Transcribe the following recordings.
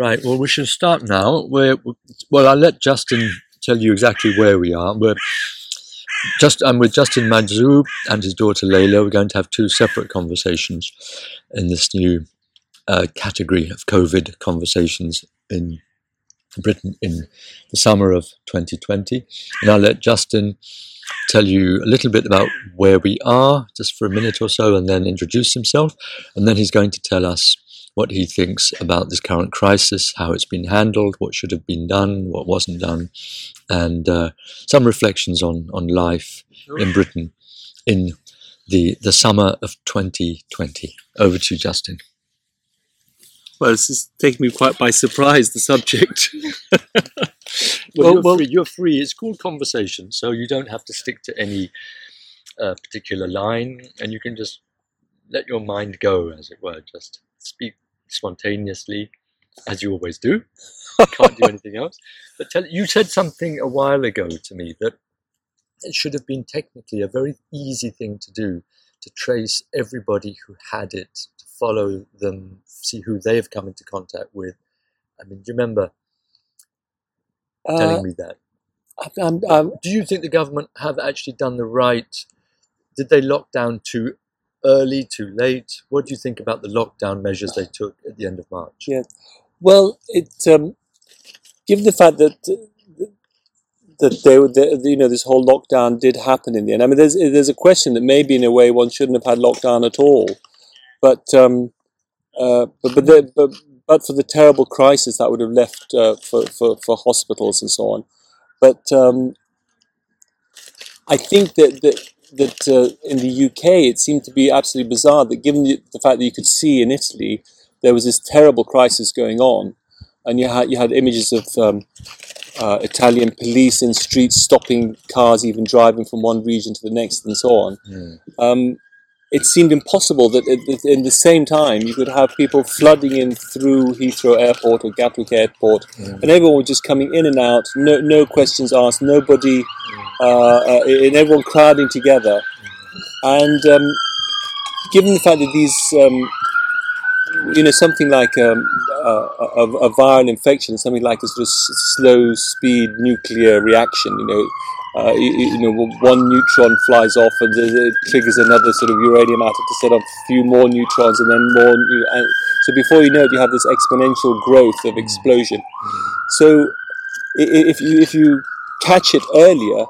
Right. Well, we should start now. We're, well, I'll let Justin tell you exactly where we are. We're just I'm with Justin Mazoub and his daughter Layla. We're going to have two separate conversations in this new uh, category of COVID conversations in Britain in the summer of 2020. And I'll let Justin tell you a little bit about where we are, just for a minute or so, and then introduce himself. And then he's going to tell us what he thinks about this current crisis, how it's been handled, what should have been done, what wasn't done, and uh, some reflections on, on life in Britain in the, the summer of 2020. Over to you, Justin. Well, this is taking me quite by surprise, the subject. well, well, you're, well free. you're, free. It's called conversation, so you don't have to stick to any uh, particular line, and you can just let your mind go, as it were. Just speak spontaneously, as you always do. Can't do anything else. But tell, you said something a while ago to me that it should have been technically a very easy thing to do to trace everybody who had it, to follow them, see who they have come into contact with. I mean, do you remember uh, telling me that? I'm, I'm, do you think the government have actually done the right? Did they lock down too early, too late? What do you think about the lockdown measures they took at the end of March? Yeah, well, it um, given the fact that that they you know, this whole lockdown did happen in the end. I mean, there's there's a question that maybe in a way one shouldn't have had lockdown at all, but um, uh, but but, but but for the terrible crisis that would have left uh, for, for for hospitals and so on. But um, I think that that that uh, in the UK it seemed to be absolutely bizarre that given the, the, fact that you could see in Italy there was this terrible crisis going on, and you had you had images of um, uh, Italian police in streets stopping cars even driving from one region to the next and so on. Mm. Um, it seemed impossible that in the same time you could have people flooding in through Heathrow Airport or Gatwick Airport, mm. and everyone was just coming in and out, no, no questions asked, nobody, uh, uh, and everyone crowding together. And um, given the fact that these, um, you know, something like um, a, a, a, viral infection, something like a sort of slow speed nuclear reaction, you know, uh, you, you, know, one neutron flies off and it triggers another sort of uranium atom to set off a few more neutrons and then more. And so before you know it, you have this exponential growth of explosion. So if you if you catch it earlier,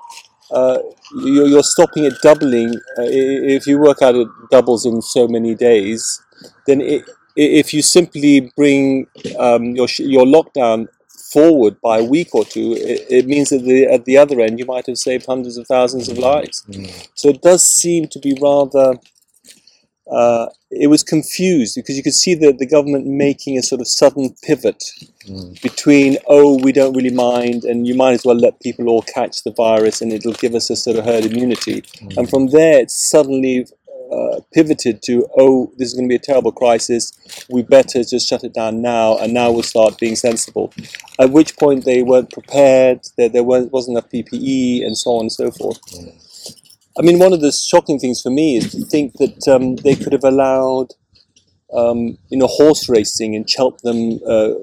uh, you're, you're, stopping it doubling. Uh, if you work out it doubles in so many days, then it, if you simply bring um, your your lockdown forward by a week or two, it, it, means that the, at the other end you might have saved hundreds of thousands of lives. Mm. So it does seem to be rather. Uh, it was confused because you could see the, the government making a sort of sudden pivot mm. between, oh, we don't really mind, and you might as well let people all catch the virus and it'll give us a sort of herd immunity. Mm. And from there, it suddenly uh, pivoted to, oh, this is going to be a terrible crisis. We better just shut it down now, and now we'll start being sensible. At which point they weren't prepared. There, there wasn't enough PPE, and so on and so forth. I mean, one of the shocking things for me is to think that um, they could have allowed um, you know, horse racing in Cheltenham, uh,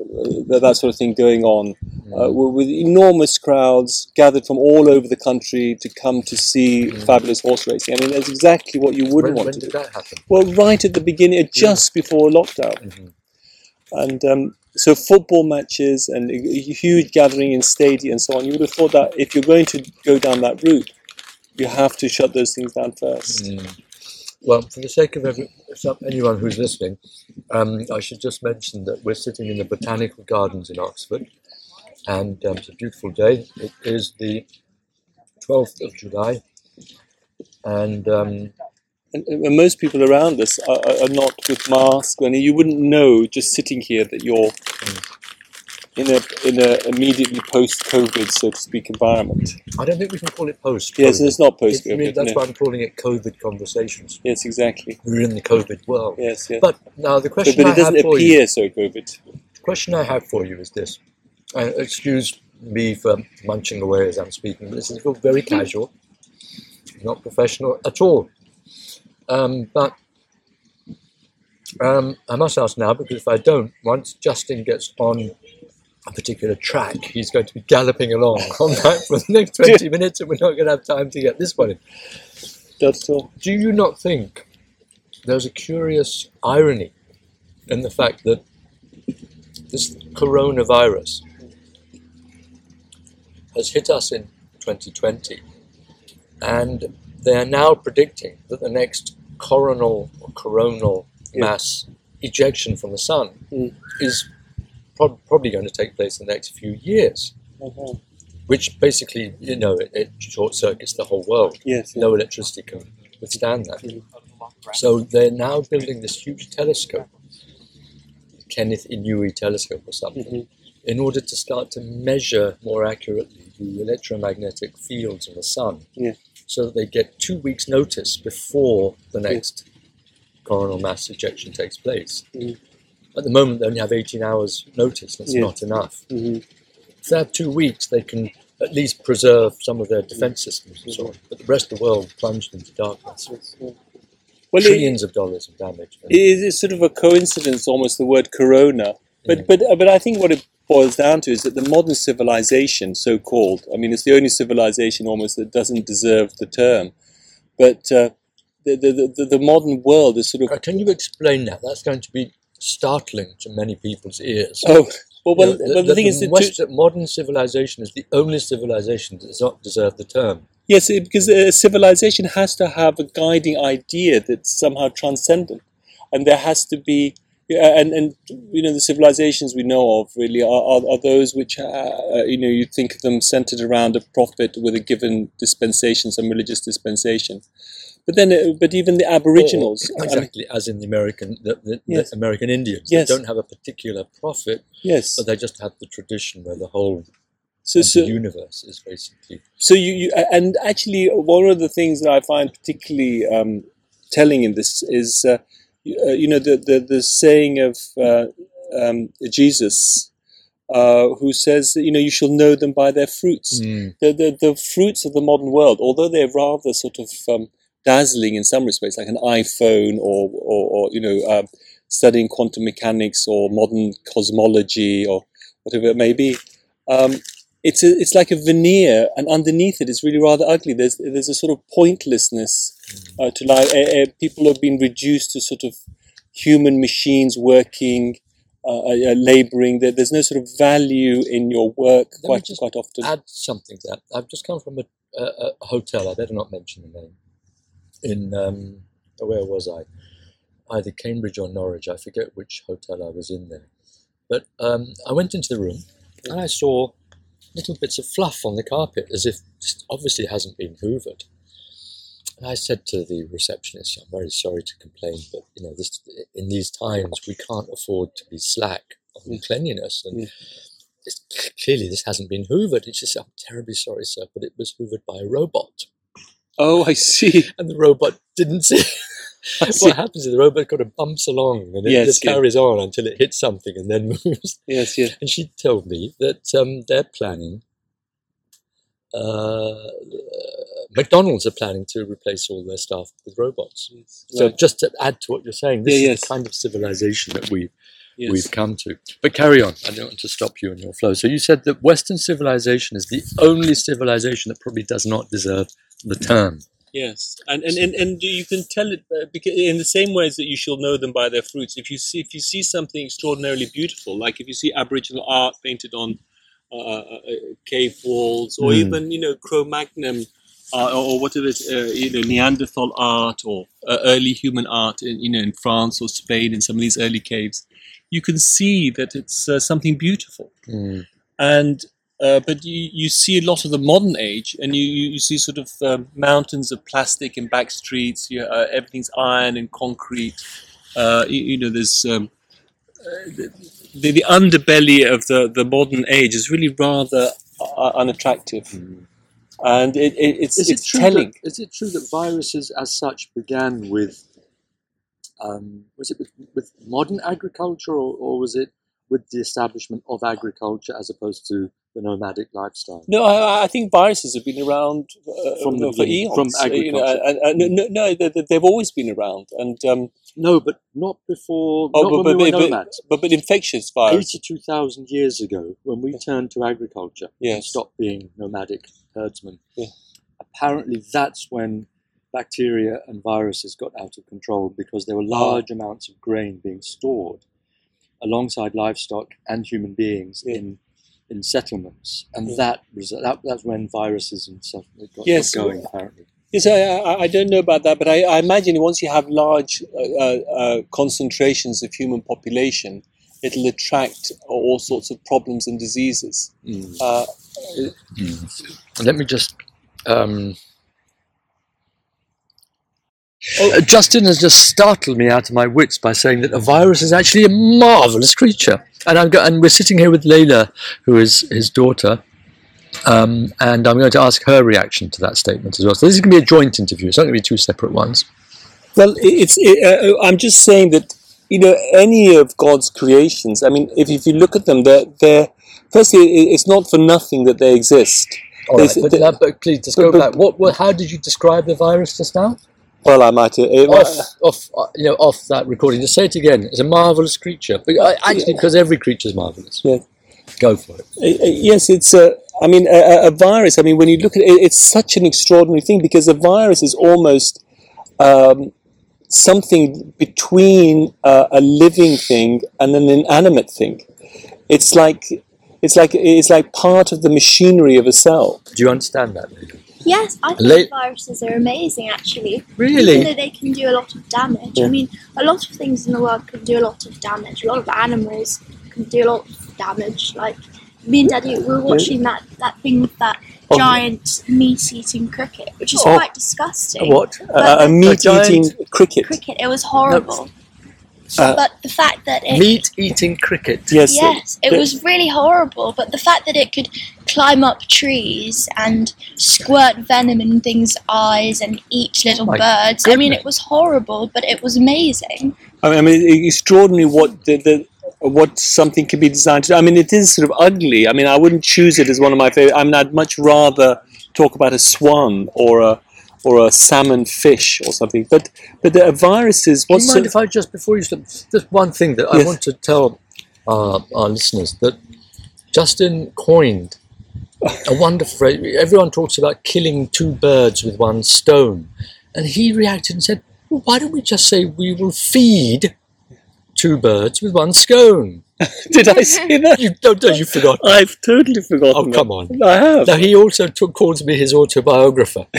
that, that, sort of thing going on, uh, mm. with enormous crowds gathered from all over the country to come to see mm. fabulous horse racing. I mean, that's exactly what you wouldn't when, want when to did do. that happen? Well, right at the beginning, uh, just yeah. before lockdown. Mm-hmm. And um, so football matches and a huge gathering in stadia and so on, you would have thought that if you're going to go down that route, you have to shut those things down first. Mm. Well, for the sake of every, anyone who's listening, um, I should just mention that we're sitting in the Botanical Gardens in Oxford, and um, it's a beautiful day. It is the 12th of July, and, um, and, and most people around us are, are, not with masks. And you wouldn't know just sitting here that you're mm in a in a immediately post COVID, so to speak, environment. I don't think we can call it post. COVID. Yes, it's not post COVID. I mean, that's no. why I'm calling it COVID conversations. Yes, exactly. We're in the COVID world. Yes, yes. But now the question, but, but it doesn't appear you, so COVID. The question I have for you is this. Uh, excuse me for munching away as I'm speaking, but this is very casual, not professional at all. Um, but Um, I must ask now because if I don't, once Justin gets on a particular track, he's going to be galloping along on that for the next 20 minutes and we're not going to have time to get this one in. That's all. Do you not think there's a curious irony in the fact that this coronavirus has hit us in 2020 and they are now predicting that the next coronal or coronal Yeah. mass ejection from the sun Mm. is prob- probably going to take place in the next few years, Uh-huh. which basically, you know, it, it short circuits the whole world. Yes. No electricity can withstand that. Mhm. So they're now building this huge telescope, Kenneth Inouye telescope or something, Mhm. in order to start to measure more accurately the electromagnetic fields of the sun. So that they get two weeks' notice before the next coronal mass ejection takes place. Mhm. At the moment, they only have 18 hours notice. That's Yeah. not enough. Mhm. If they have two weeks, they can at least preserve some of their defense systems and so on. But the rest of the world plunged into darkness. Well, it, Trillions of dollars of damage. it is sort of a coincidence, almost the word corona. But Yeah. but uh, but I think what it boils down to is that the modern civilization, so called, I mean, it's the only civilization almost that doesn't deserve the term. But uh, the, the, the the modern world is sort of Can you explain that? That's going to be startling to many people's ears. oh well well, You know, well the, thing is the that two- Western, modern civilization is the only civilization that does not deserve the term. Yes, because a civilization has to have a guiding idea that's somehow transcendent, and there has to be, yeah, and and you know the civilizations we know of really are, are, are those which uh, you know you think of them centered around a prophet with a given dispensation, some religious dispensation, but then uh, but even the Aboriginals, Or, I mean, exactly, as in the American, the, the, Yes. the American Indians. Yes. They don't have a particular prophet, yes, but they just have the tradition where the whole so so the universe is basically. So you, you and actually one of the things that I find particularly um, telling in this is uh, you- uh, you know the the, the saying of uh, um, Jesus. Uh, who says that you know you shall know them by their fruits? Mm. The, the the fruits of the modern world, although they're rather sort of um, dazzling in some respects, like an iPhone or or, or you know um, studying quantum mechanics or modern cosmology or whatever it may be. Um, it's a, it's like a veneer, and underneath it, it's really rather ugly. There's there's a sort of pointlessness uh, to life. Uh, uh, people have been reduced to sort of human machines working, uh, uh, laboring. There, there's no sort of value in your work me quite quite often. add something to that. I've just come from a, a, a hotel. I better not mention the name. In um, where was I? Either Cambridge or Norwich. I forget which hotel I was in there. But um, I went into the room and I saw little bits of fluff on the carpet, as if obviously hasn't been hoovered. And I said to the receptionist, "I'm very sorry to complain, but you know, this in these times we can't afford to be slack on Mm. cleanliness." And Mm. it's, clearly, this hasn't been hoovered. And she said, "I'm terribly sorry, sir, but it was hoovered by a robot." Oh, I see. And the robot didn't see. What happens is the robot kind of bumps along and it Yes, just yeah. carries on until it hits something and then moves. Yes, yes. And she told me that um, they're planning, uh, McDonald's are planning to replace all their staff with robots. So Right. just to add to what you're saying, this Yeah, is yes. the kind of civilization that we yes. we've come to. But carry on. I don't want to stop you in your flow. So you said that Western civilization is the only civilization that probably does not deserve the term. Yes, and and, and, and you can tell it uh, in the same ways that you shall know them by their fruits. If you see if you see something extraordinarily beautiful, like if you see Aboriginal art painted on uh, uh, uh, cave walls, or Mm. even you know Cro-Magnon uh, or, whatever it is, uh, you know Neanderthal art or uh, early human art, in, you know in France or Spain in some of these early caves, you can see that it's uh, something beautiful and uh, but you, you see a lot of the modern age, and you, you you see sort of um, mountains of plastic in back streets. You, uh, everything's iron and concrete. Uh, you, you know, there's um, uh, the, the the underbelly of the, the modern age is really rather uh, unattractive, and it, it, it's Is it it's true telling. That, is it true that viruses, as such, began with um, was it with, with modern agriculture, or, or was it with the establishment of agriculture as opposed to the nomadic lifestyle? No, I, I think viruses have been around uh, From the for eons. from uh, you know, agriculture. and, and, no, no, they, they've always been around, and um, No, but not before. Oh, not but- when we but- but- nomads. but but infectious viruses. Eighty-two thousand years ago, when we turned to agriculture and stopped being nomadic herdsmen, Yeah. apparently that's when bacteria and viruses got out of control because there were Ah. large amounts of grain being stored alongside livestock and human beings Yeah. in in settlements, and Yeah. that was that, that's when viruses and stuff got, got going. Apparently, Yes, I, I, don't know about that, but I, I imagine once you have large uh, uh, uh, concentrations of human population, it'll attract all sorts of problems and diseases. Uh, Let me just. Um, Uh, Justin has just startled me out of my wits by saying that a virus is actually a marvelous creature, and I'm go- and we're sitting here with Layla, who is his daughter, um, and I'm going to ask her reaction to that statement as well. So this is going to be a joint interview. It's not going to be two separate ones. Well, it's. It, uh, I'm just saying that you know any of God's creations. I mean, if, if you look at them, they're they're firstly, it's not for nothing that they exist. All right, but, uh, but please just go but- back. What, what? How did you describe the virus just now? Well, I might. Uh, it- Off, off, uh, you know, off that recording. Just say it again. It's a marvelous creature. Uh, actually, because every creature is marvelous. Yeah. Go for it. Yes, it's a. I mean, a, a- virus. I mean, when you look at it, it's such an extraordinary thing because a virus is almost um, something between uh, a living thing and an inanimate thing. It's like it's like it's like part of the machinery of a cell. Do you understand that? Lily? Yes, I think Late- viruses are amazing actually. Really? Even though they can do a lot of damage. Yeah. I mean, a lot of things in the world can do a lot of damage. A lot of animals can do a lot of damage. Like me and Daddy, we were watching that, that thing with that Oh. giant meat-eating cricket, which is Oh. quite disgusting. What? A, a meat-eating cricket. Cricket, it was horrible. Uh, but the fact that it Meat eating cricket. Yes. Yes, it the- was really horrible. But the fact that it could climb up trees and squirt venom in things' eyes and eat little my birds, I mean, it was horrible, but it was amazing. I mean, I mean, extraordinary what the, the what something can be designed to. do. I mean, it is sort of ugly. I mean, I wouldn't choose it as one of my favorite. I mean, I'd much rather talk about a swan or a or a salmon fish or something. But but there are viruses. Do you mind if I just, before you stop, just one thing that I want to tell our, our listeners that Justin coined a wonderful phrase. Everyone talks about killing two birds with one stone. And he reacted and said, well, why don't we just say we will feed two birds with one scone? did I say that? You don't, don't you forgot. I've totally forgotten. Oh, that. come on. I have. Now, he also took, calls me his autobiographer.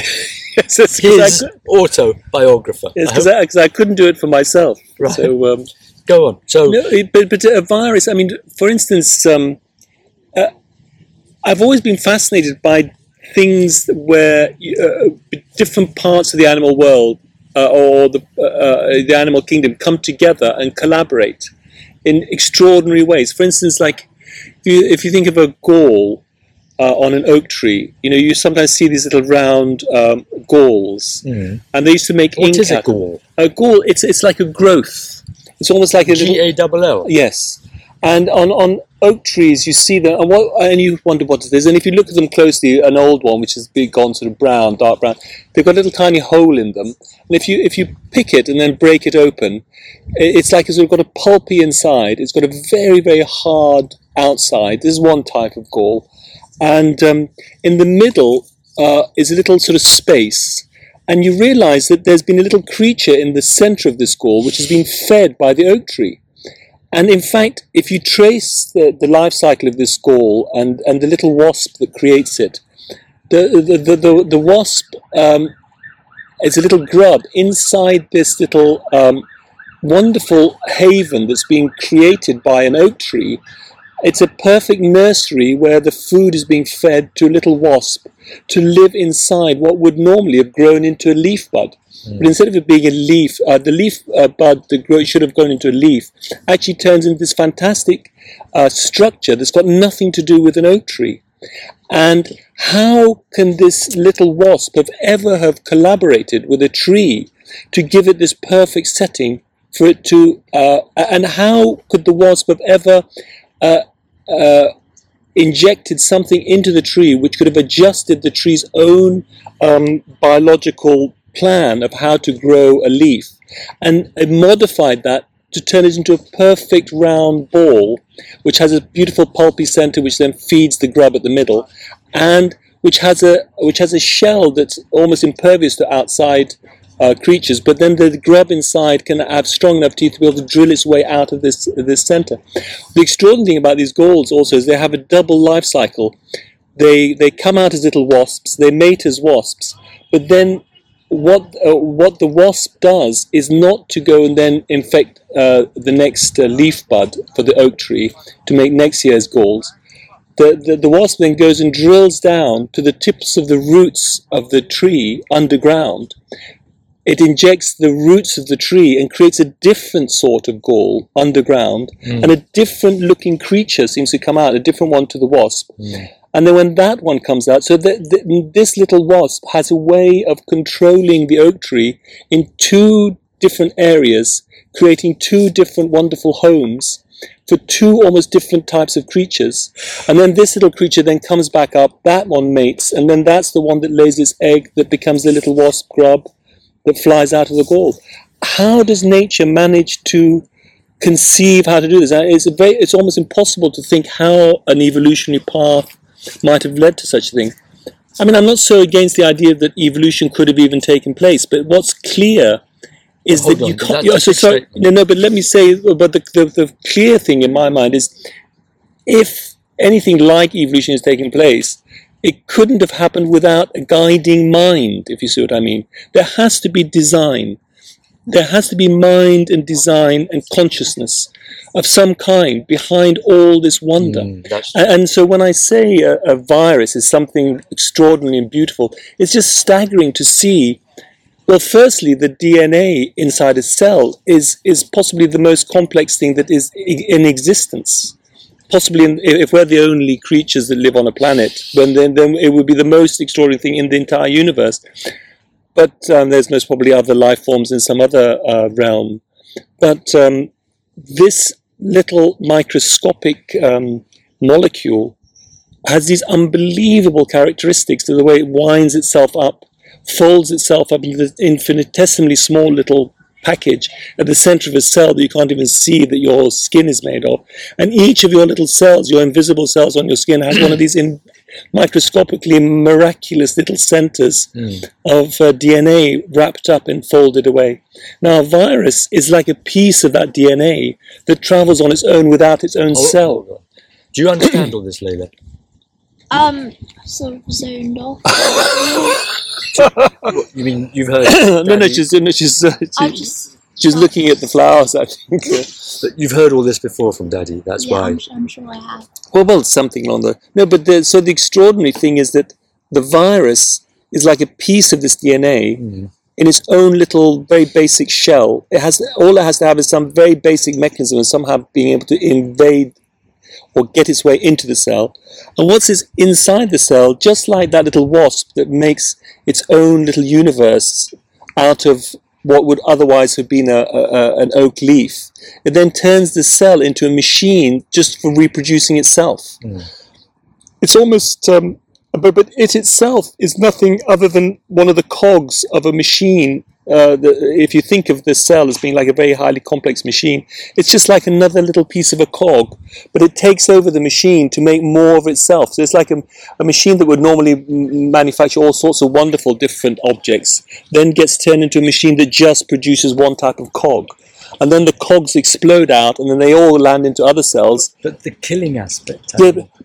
Yes, I His cou- autobiographer. yes, I 'cause hope- I, 'cause I couldn't do it for myself. Right. So um, go on. So, No, but but a virus. I mean, for instance, um, uh, I've always been fascinated by things where uh, different parts of the animal world uh, or the uh, uh, the animal kingdom come together and collaborate in extraordinary ways. For instance, like if you, if you think of a gall. Uh, on an oak tree, you know, you sometimes see these little round um, galls, Mm. and they used to make what ink is a gall? A gall, it's it's like a growth. It's almost like a G A double L. Yes, and on, on oak trees you see them, and, what, and you wonder what it is. And if you look at them closely, an old one which has gone sort of brown, dark brown, they've got a little tiny hole in them. And if you if you pick it and then break it open, it's like it's got a pulpy inside. It's got a very very hard outside. This is one type of gall, and um, in the middle uh, is a little sort of space. And you realise that there's been a little creature in the centre of this gall which has been fed by the oak tree. And in fact, if you trace the, the life cycle of this gall and, and the little wasp that creates it, the, the, the, the, the wasp um, is a little grub inside this little um, wonderful haven that's being created by an oak tree. It's a perfect nursery where the food is being fed to a little wasp to live inside what would normally have grown into a leaf bud. But instead of it being a leaf, uh, the leaf uh, bud that grow, should have grown into a leaf actually turns into this fantastic uh, structure that's got nothing to do with an oak tree. And how can this little wasp have ever have collaborated with a tree to give it this perfect setting for it to? Uh, and how could the wasp have ever uh, uh, injected something into the tree which could have adjusted the tree's own um, biological plan of how to grow a leaf. And modified that to turn it into a perfect round ball which has a beautiful pulpy center which then feeds the grub at the middle and which has a which has a shell that's almost impervious to outside uh, creatures, but then the grub inside can have strong enough teeth to be able to drill its way out of this this center. The extraordinary thing about these galls also is they have a double life cycle. They they come out as little wasps, they mate as wasps, but then what uh, what the wasp does is not to go and then infect uh, the next uh, leaf bud for the oak tree to make next year's galls. The, the, the wasp then goes and drills down to the tips of the roots of the tree underground it injects the roots of the tree and creates a different sort of gall underground, mm. and a different looking creature seems to come out, a different one to the wasp. Mm. And then when that one comes out, so the, the, this little wasp has a way of controlling the oak tree in two different areas, creating two different wonderful homes for two almost different types of creatures. And then this little creature then comes back up, that one mates, and then that's the one that lays its egg that becomes the little wasp grub that flies out of the gall. How does nature manage to conceive how to do this? Uh, it's, very, it's almost impossible to think how an evolutionary path might have led to such a thing. I mean, I'm not so against the idea that evolution could have even taken place, but what's clear is that on, you can't. You, so, sorry, no, no, but let me say, but the, the, the clear thing in my mind is if anything like evolution is taking place, it couldn't have happened without a guiding mind, if you see what I mean. There has to be design. There has to be mind and design and consciousness of some kind behind all this wonder. Mm, and, so when I say a, a virus is something extraordinary and beautiful, it's just staggering to see well, firstly, the DNA inside a cell is, is possibly the most complex thing that is in existence possibly in, if we're the only creatures that live on a planet, then, then, then it would be the most extraordinary thing in the entire universe. But um, there's most probably other life forms in some other uh, realm. But um, this little microscopic um, molecule has these unbelievable characteristics to the way it winds itself up, folds itself up into infinitesimally small little package at the center of a cell that you can't even see that your skin is made of. And each of your little cells, your invisible cells on your skin, has one of these in microscopically miraculous little centers mm. of uh, DNA wrapped up and folded away. Now, a virus is like a piece of that DNA that travels on its own without its own oh, cell. Do you understand all this, Layla? Um, so zoned off. you mean you've heard? no, no, she's no, she's uh, she's, just, she's looking at the flowers. I think. but you've heard all this before from Daddy. That's yeah, why. I'm, I'm, sure I have. Well, well, something along the no, but the, so the extraordinary thing is that the virus is like a piece of this DNA. Mm. In its own little, very basic shell, it has all it has to have is some very basic mechanism of somehow being able to invade or get its way into the cell. And once it's inside the cell, just like that little wasp that makes its own little universe out of what would otherwise have been a, a, an oak leaf, it then turns the cell into a machine just for reproducing itself. Mm. It's almost, um, but, but it itself is nothing other than one of the cogs of a machine uh, the, if you think of the cell as being like a very highly complex machine, it's just like another little piece of a cog, but it takes over the machine to make more of itself. So it's like a, a machine that would normally manufacture all sorts of wonderful different objects, then gets turned into a machine that just produces one type of cog. And then the cogs explode out, and then they all land into other cells. But the killing aspect.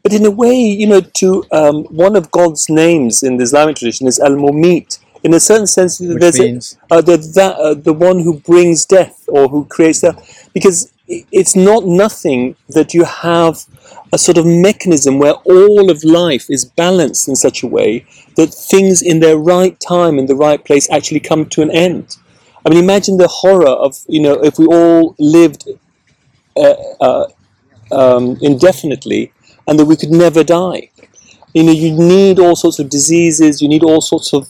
But in a way, you know, to um, one of God's names in the Islamic tradition is Al Mumit, in a certain sense, Which there's means? a, uh, the, that, uh, the one who brings death or who creates death. Because it's not nothing that you have a sort of mechanism where all of life is balanced in such a way that things in their right time in the right place actually come to an end. I mean, imagine the horror of, you know, if we all lived uh, uh, um, indefinitely and that we could never die. You know, you need all sorts of diseases, you need all sorts of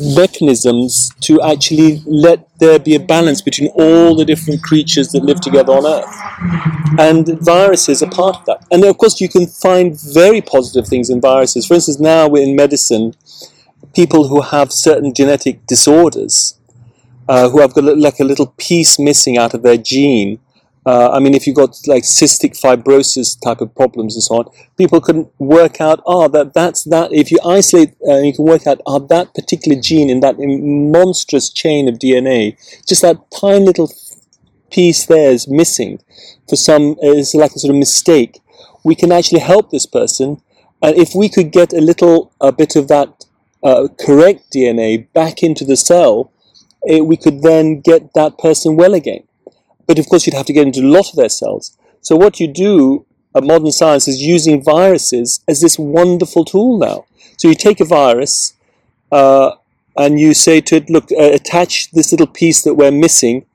mechanisms to actually let there be a balance between all the different creatures that live together on Earth. And viruses are part of that. And of course, you can find very positive things in viruses. For instance, now we're in medicine, people who have certain genetic disorders, uh, who have got like a little piece missing out of their gene, uh, I mean, if you've got like cystic fibrosis type of problems and so on, people can work out, oh, that that's that. If you isolate, uh, you can work out, oh, that particular gene in that monstrous chain of DNA, just that tiny little piece there is missing for some, is like a sort of mistake. We can actually help this person, and if we could get a little a bit of that uh, correct DNA back into the cell, it, we could then get that person well again. But of course, you'd have to get into a lot of their cells. So what you do at modern science is using viruses as this wonderful tool now. So you take a virus uh, and you say to it, look, uh, attach this little piece that we're missing,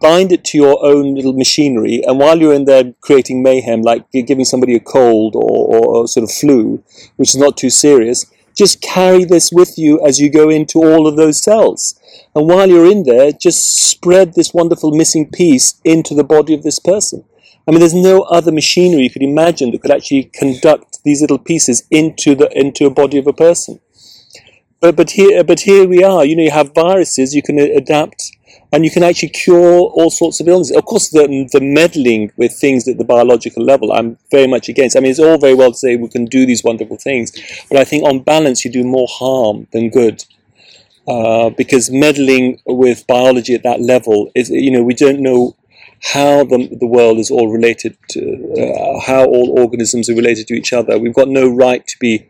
bind it to your own little machinery, and while you're in there creating mayhem, like giving somebody a cold or, or, or sort of flu, which is not too serious, just carry this with you as you go into all of those cells. And while you're in there, just spread this wonderful missing piece into the body of this person. I mean, there's no other machinery you could imagine that could actually conduct these little pieces into the into a body of a person. But but here but here we are. You know, you have viruses. You can adapt, and you can actually cure all sorts of illnesses. Of course, the the meddling with things at the biological level, I'm very much against. I mean, it's all very well to say we can do these wonderful things, but I think on balance, you do more harm than good. Uh, because meddling with biology at that level is, you know, we don't know how the, the world is all related to, uh, how all organisms are related to each other. We've got no right to be,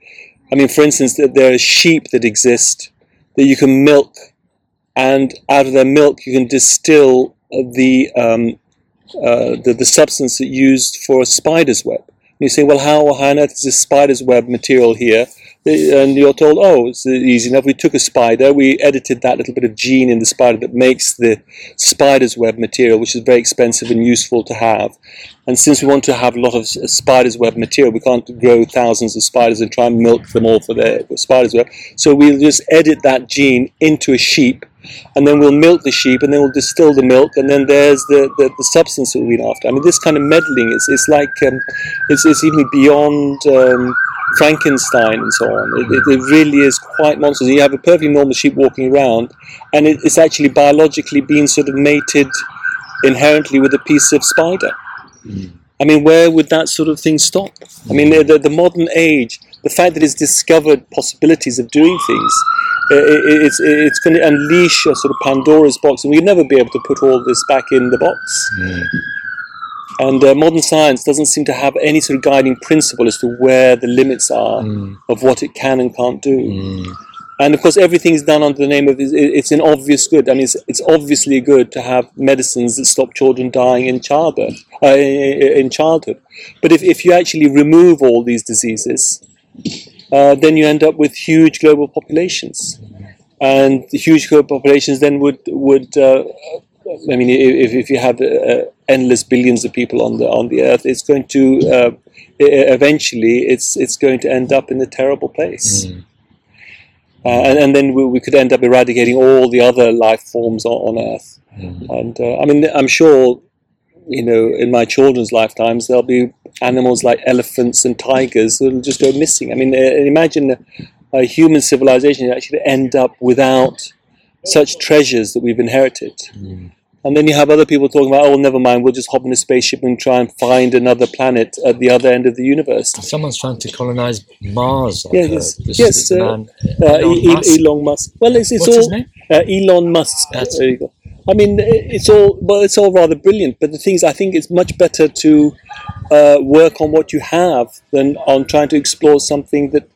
I mean, for instance, that there are sheep that exist that you can milk, and out of their milk you can distill the, um, uh, the, the substance that's used for a spider's web. And you say, well, how, how on earth is this spider's web material here? And you're told, oh, it's easy enough. We took a spider, we edited that little bit of gene in the spider that makes the spider's web material, which is very expensive and useful to have. And since we want to have a lot of spider's web material, we can't grow thousands of spiders and try and milk them all for their spider's web. So we'll just edit that gene into a sheep, and then we'll milk the sheep, and then we'll distill the milk, and then there's the, the, the substance that we've been after. I mean, this kind of meddling is it's like um, it's, it's even beyond. Um, Frankenstein and so on. It, it, it, really is quite monstrous. You have a perfectly normal sheep walking around, and it, it's actually biologically being sort of mated inherently with a piece of spider. Mm. I mean, where would that sort of thing stop? I mean, the, the, the modern age, the fact that it's discovered possibilities of doing things, it, it's, it's going to unleash a sort of Pandora's box, and we'd never be able to put all this back in the box. Mm. And uh, modern science doesn't seem to have any sort of guiding principle as to where the limits are mm. of what it can and can't do. Mm. And of course, everything is done under the name of it's an obvious good. I mean, it's, it's obviously good to have medicines that stop children dying in childbirth, uh, in childhood. But if, if you actually remove all these diseases, uh, then you end up with huge global populations, and the huge global populations then would would uh, I mean, if, if you have uh, endless billions of people on the on the earth, it's going to uh, eventually it's it's going to end up in a terrible place. Mm. Uh, and, and, then we, we, could end up eradicating all the other life forms on, on Earth. Mm. And uh, I mean, I'm sure, you know, in my children's lifetimes, there'll be animals like elephants and tigers that'll just go missing. I mean, uh, imagine a, a human civilization actually end up without such treasures that we've inherited. Mm. And then you have other people talking about, oh, never mind, we'll just hop in a spaceship and try and find another planet at the other end of the universe. Someone's trying to colonize Mars. Yeah, yes, yes uh, man, uh, Elon, e- Musk. Elon, Musk. Well, it's, it's What's all uh, Elon Musk. That's there you go. I mean, it's all well, it's all rather brilliant. But the thing is, I think it's much better to uh, work on what you have than on trying to explore something that.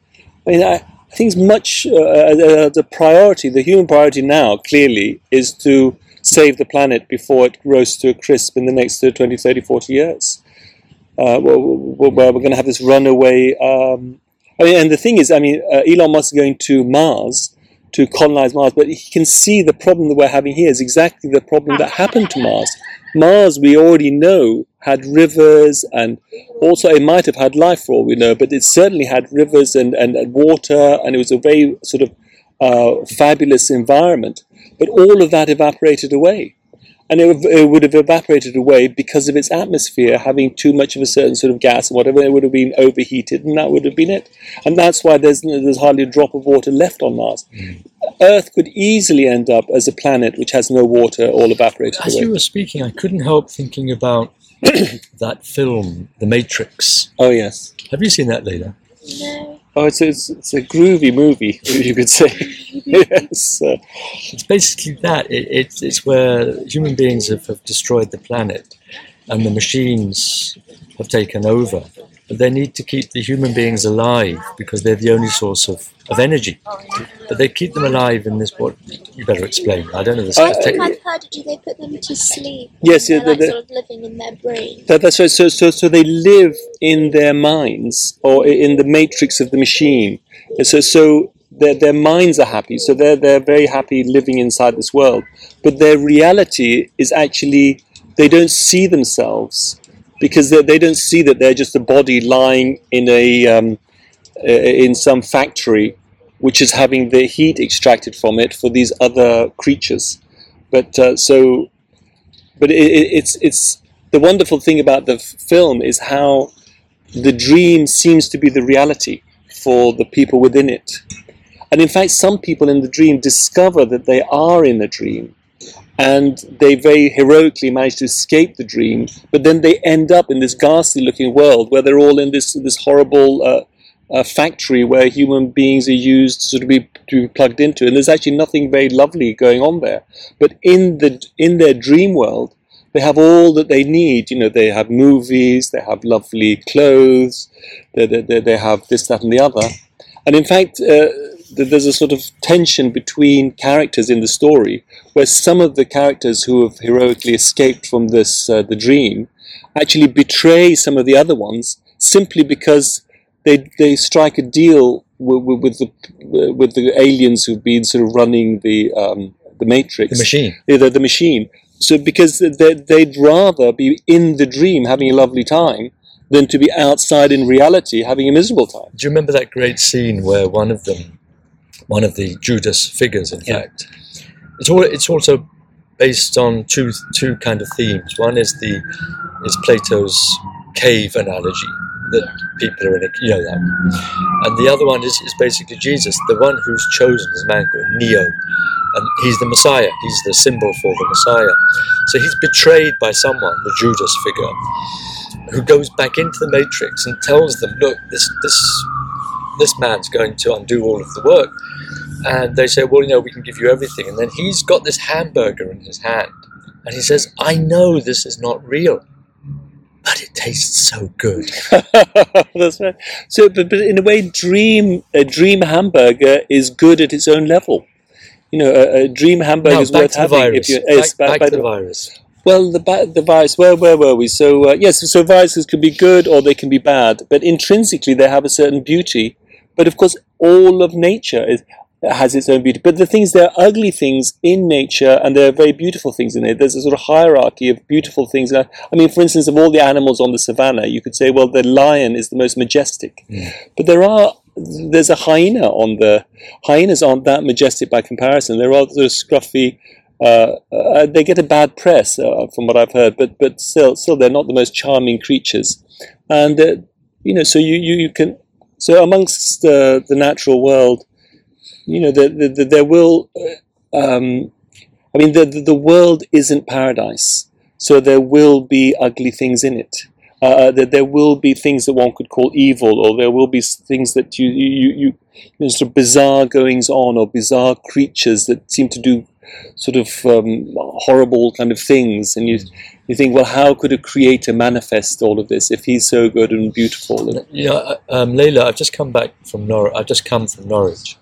I mean, I, I think it's much uh, uh, the priority. The human priority now, clearly, is to save the planet before it roasts to a crisp in the next 20, 30, 40 years. Uh, where, where, we're going to have this runaway. Um, I mean, and the thing is, I mean, uh, Elon Musk is going to Mars to colonize Mars, but he can see the problem that we're having here is exactly the problem that happened to Mars. Mars, we already know, had rivers and also it might have had life for all we know, but it certainly had rivers and, and, and water, and it was a very sort of uh, fabulous environment, but all of that evaporated away. And it, it, would have evaporated away because of its atmosphere having too much of a certain sort of gas and whatever. It would have been overheated, and that would have been it. And that's why there's there's hardly a drop of water left on Mars. Mm. Earth could easily end up as a planet which has no water, all evaporated As away. you were speaking, I couldn't help thinking about that film, The Matrix. Oh yes. Have you seen that, Layla? No. Oh, it's a, it's, it's a groovy movie, you could say. yes. Uh, It's basically that. It, it's it's where human beings have, have destroyed the planet, and the machines have taken over. But they need to keep the human beings alive because they're the only source of, of energy. But they keep them alive in this. What you better explain. I don't know this. Uh, I think I've heard it. Do they put them to sleep? Yes, They're yeah, like they- sort of living in their brain. That, that's right. So, so, so they live in their minds or in the matrix of the machine. And so, so their, their minds are happy. So they're, they're very happy living inside this world. But their reality is actually, they don't see themselves because they, they don't see that they're just a body lying in a, um, uh, in some factory which is having the heat extracted from it for these other creatures. But uh, so, but it, it, it's it's the wonderful thing about the film is how the dream seems to be the reality for the people within it. And in fact, some people in the dream discover that they are in a dream and they very heroically manage to escape the dream, but then they end up in this ghastly looking world where they're all in this, this horrible uh, uh, factory where human beings are used to sort of be, to be plugged into. And there's actually nothing very lovely going on there. But in, the, in their dream world, they have all that they need. You know, they have movies, they have lovely clothes, they, they, they, they have this, that, and the other. And in fact, uh, th- there's a sort of tension between characters in the story, where some of the characters who have heroically escaped from this uh, the dream actually betray some of the other ones simply because they they strike a deal with, with, with the with the aliens who've been sort of running the um, the matrix the machine. the, the machine. So because they, they'd rather be in the dream having a lovely time than to be outside in reality having a miserable time. Do you remember that great scene where one of them, one of the Judas figures, in Yeah. fact, it's all, it's also based on two two kind of themes. One is the is Plato's cave analogy that people are in, a, you know that, and the other one is, is basically Jesus, the one who's chosen is a man called Neo, and he's the Messiah. He's the symbol for the Messiah. So he's betrayed by someone, the Judas figure, who goes back into the matrix and tells them, "Look, this this this man's going to undo all of the work." And they say, "Well, you know, we can give you everything." And then he's got this hamburger in his hand, and he says, "I know this is not real." But it tastes so good. That's right. So, but, but in a way, dream a dream hamburger is good at its own level. You know, a, a dream hamburger Now, is back worth having. virus. If you, Back, yes, back by to the the- virus. Well, the the virus. Where where were we? So uh, yes, so viruses can be good or they can be bad, but intrinsically they have a certain beauty. But of course, all of nature is, has its own beauty. But the things there are ugly things in nature, and there are very beautiful things in it. There's a sort of hierarchy of beautiful things. I mean, for instance, of all the animals on the savannah, you could say, well, the lion is the most majestic. Mm. But there are there's a hyena on the hyenas aren't that majestic by comparison. They're rather sort of scruffy. Uh, uh, they get a bad press, uh, from what I've heard, but but still, still, they're not the most charming creatures. And uh, you know, so you, you, you can so amongst the the natural world, you know, the, the, the, there will. uh, Um, I mean, the, the the world isn't paradise, so there will be ugly things in it. Uh, that there will be things that one could call evil, or there will be things that you you you, you you know, sort of bizarre goings on, or bizarre creatures that seem to do sort of um, horrible kind of things, and you you think, well, how could a creator manifest all of this if he's so good and beautiful? And, You know, uh, um, Layla, I've just come back from Norwich. I've just come from Norwich,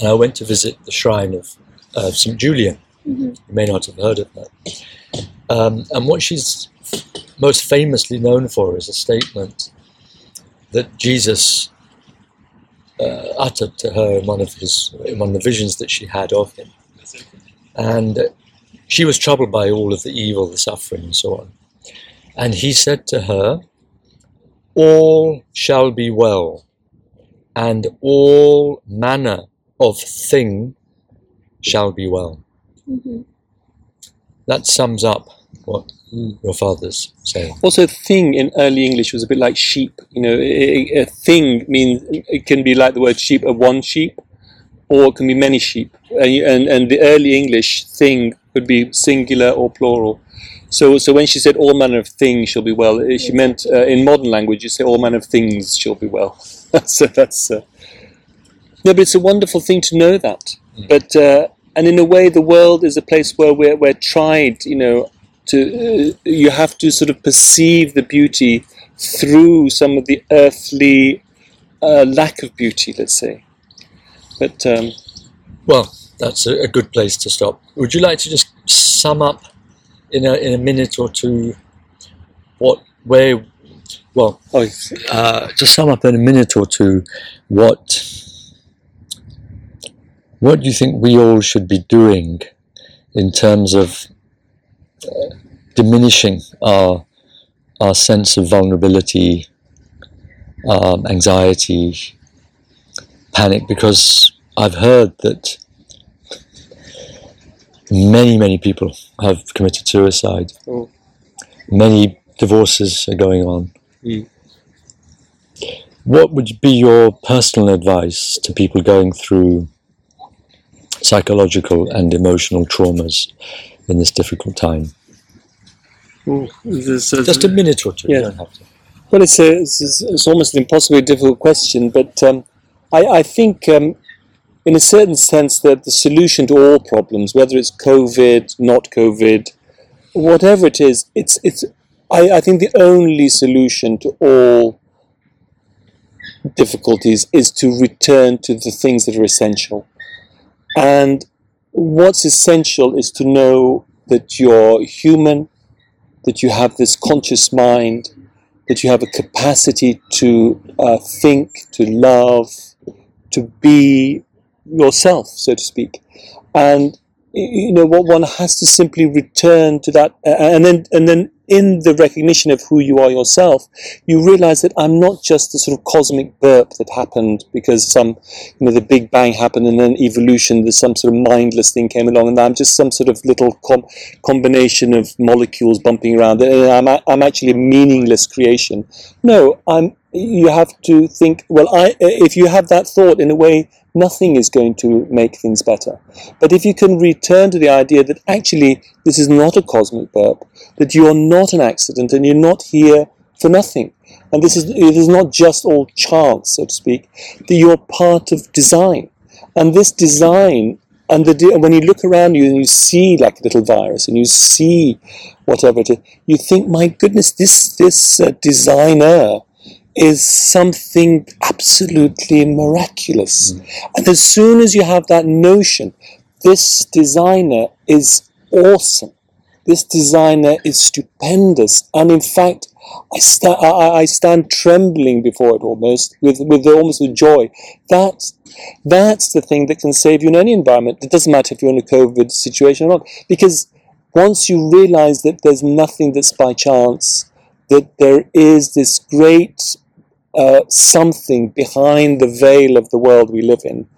and I went to visit the shrine of uh, St Julian. Mhm. You may not have heard of that. Um, and what she's most famously known for is a statement that Jesus uh, uttered to her in one of his in one of the visions that she had of him, and she was troubled by all of the evil, the suffering, and so on. And he said to her, "All shall be well, and all manner of thing shall be well. hmm That sums up what your father's saying. Also, thing in early English was a bit like sheep. You know, a, a thing means it can be like the word sheep, a one sheep, or it can be many sheep. And, and and the early English thing could be singular or plural. So so when she said all manner of things shall be well, eh, she meant uh, in modern language you say all manner of things shall be well. so that's uh, no, but it's a wonderful thing to know that. Mm. But uh, and in a way, the world is a place where we're we're tried. You know, to uh, you have to sort of perceive the beauty through some of the earthly uh, lack of beauty, let's say. But um, Well, that's a, a good place to stop. Would you like to just sum up in a in a minute or two what where well oh, uh, just sum up in a minute or two what what do you think we all should be doing in terms of diminishing our our sense of vulnerability, um, anxiety, panic? Because I've heard that many many people have committed suicide. Oh. Many divorces are going on. Mm. What would be your personal advice to people going through psychological and emotional traumas in this difficult time? ooh, this is- Just a minute or two. Yeah. You don't have to. Well, it's, a, it's, it's it's almost an impossibly difficult question, but um, I, I think, um, in a certain sense, that the solution to all problems, whether it's COVID, not COVID, whatever it is, it's it's. I, I think the only solution to all difficulties is to return to the things that are essential, and what's essential is to know that you're human, that you have this conscious mind that you have a capacity to uh, think, to love, to be yourself, so to speak. And you know what one has to simply return to that, and then and then in the recognition of who you are yourself, you realize that I'm not just the sort of cosmic burp that happened because some, you know, the Big Bang happened and then evolution, there's some sort of mindless thing came along, and I'm just some sort of little com- combination of molecules bumping around. I'm, I'm actually a meaningless creation. No, I'm. You have to think. Well, I. If you have that thought, in a way, nothing is going to make things better. But if you can return to the idea that actually this is not a cosmic burp, that you are not an accident, and you're not here for nothing, and this is it is not just all chance, so to speak, that you're part of design, and this design. And the, when you look around you and you see like a little virus and you see whatever it is, you think, my goodness, this this uh, designer is something absolutely miraculous. Mm. And as soon as you have that notion, this designer is awesome. This designer is stupendous. And in fact, I, sta- I, I- I stand trembling before it almost, with, with almost with joy. That's, that's the thing that can save you in any environment. It doesn't matter if you're in a COVID situation or not. Because once you realize that there's nothing that's by chance, that there is this great uh, something behind the veil of the world we live in.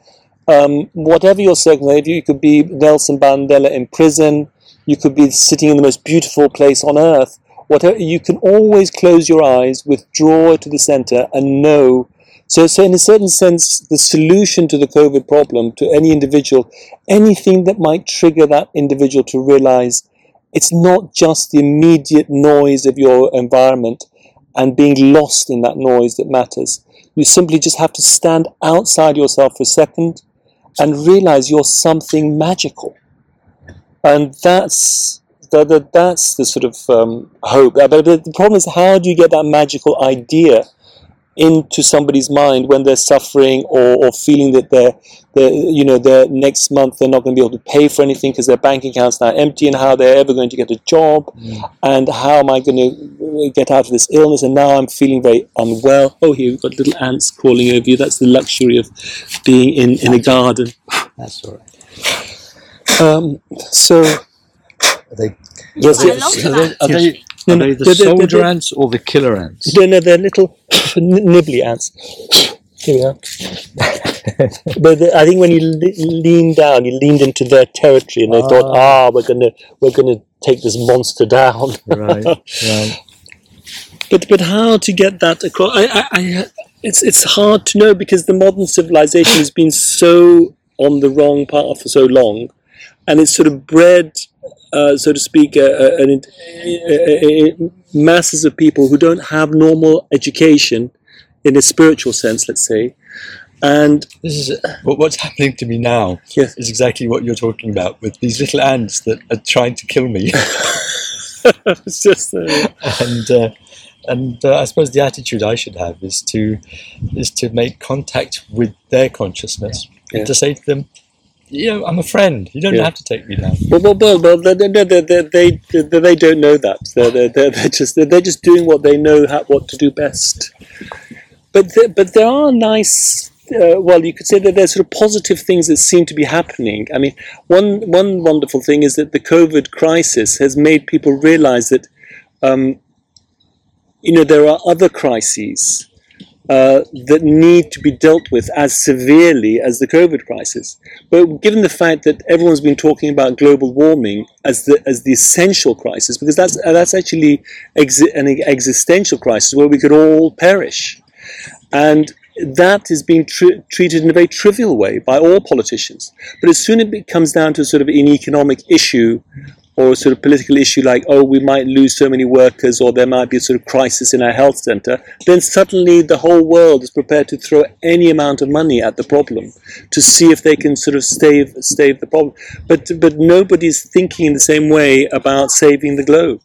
Um, whatever your circumstance, you could be Nelson Mandela in prison, you could be sitting in the most beautiful place on earth. Whatever, you can always close your eyes, withdraw to the center, and know. So, so in a certain sense, the solution to the COVID problem to any individual, anything that might trigger that individual to realize it's not just the immediate noise of your environment and being lost in that noise that matters. You simply just have to stand outside yourself for a second and realize you're something magical. And that's the, the, that's the sort of um, hope. Uh, But the problem is, how do you get that magical idea into somebody's mind when they're suffering or, or feeling that they're, they're, you know, they're next month they're not going to be able to pay for anything because their bank account's now empty, and how they're ever going to get a job, and how am I going to get out of this illness? And now I'm feeling very unwell. Oh, here we've got little ants crawling over you. That's the luxury of being in, in a garden. That's all right. Um, so Are they, yes, I yes. are they, are they, No, are they the they're- they're- soldier they're- ants or the killer ants? No, no, they're little n- nibbly ants. Are. but the, I think when you le- leaned down, you leaned into their territory, and they thought, Ah. "Ah, we're gonna we're gonna take this monster down." Right, right. But but how to get that across? I, I, I, it's it's hard to know because the modern civilization has been so on the wrong path for so long, and it's sort of bred, uh, so to speak, an, uh, uh, masses of people who don't have normal education in a spiritual sense, let's say, and This is what- what's happening to me now. Yes. is exactly what you're talking about with these little ants that are trying to kill me, it's just uh, and uh, and uh, I suppose the attitude I should have is to is to make contact with their consciousness Yeah. and to say to them, you know, I'm a friend. You don't Yeah. have to take me down. Well, well, well, well they, they, they, they, they, don't know that. They're, they're, they're, they're just they're, they're just doing what they know how, what to do best. But there, but there are nice. Uh, well, you could say that there's sort of positive things that seem to be happening. I mean, one one wonderful thing is that the COVID crisis has made people realise that, um, you know, there are other crises uh, that need to be dealt with as severely as the COVID crisis. But given the fact that everyone's been talking about global warming as the as the essential crisis, because that's that's actually an existential crisis where we could all perish, and that is being tr- treated in a very trivial way by all politicians. But as soon as it comes down to sort of an economic issue or a sort of political issue like, oh, we might lose so many workers or there might be a sort of crisis in our health center, then suddenly the whole world is prepared to throw any amount of money at the problem to see if they can sort of stave, stave the problem. But, but nobody's thinking in the same way about saving the globe.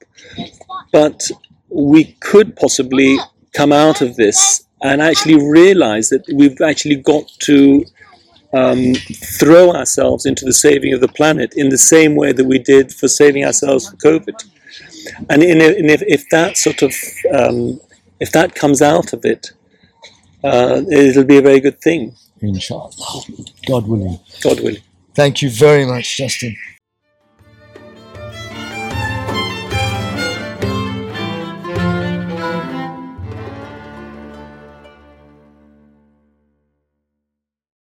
But we could possibly come out of this and actually realize that we've actually got to um, throw ourselves into the saving of the planet in the same way that we did for saving ourselves for COVID. And, in, and if, if that sort of um, if that comes out of it, uh, it'll be a very good thing, Inshallah, God willing. God willing. Thank you very much, Justin.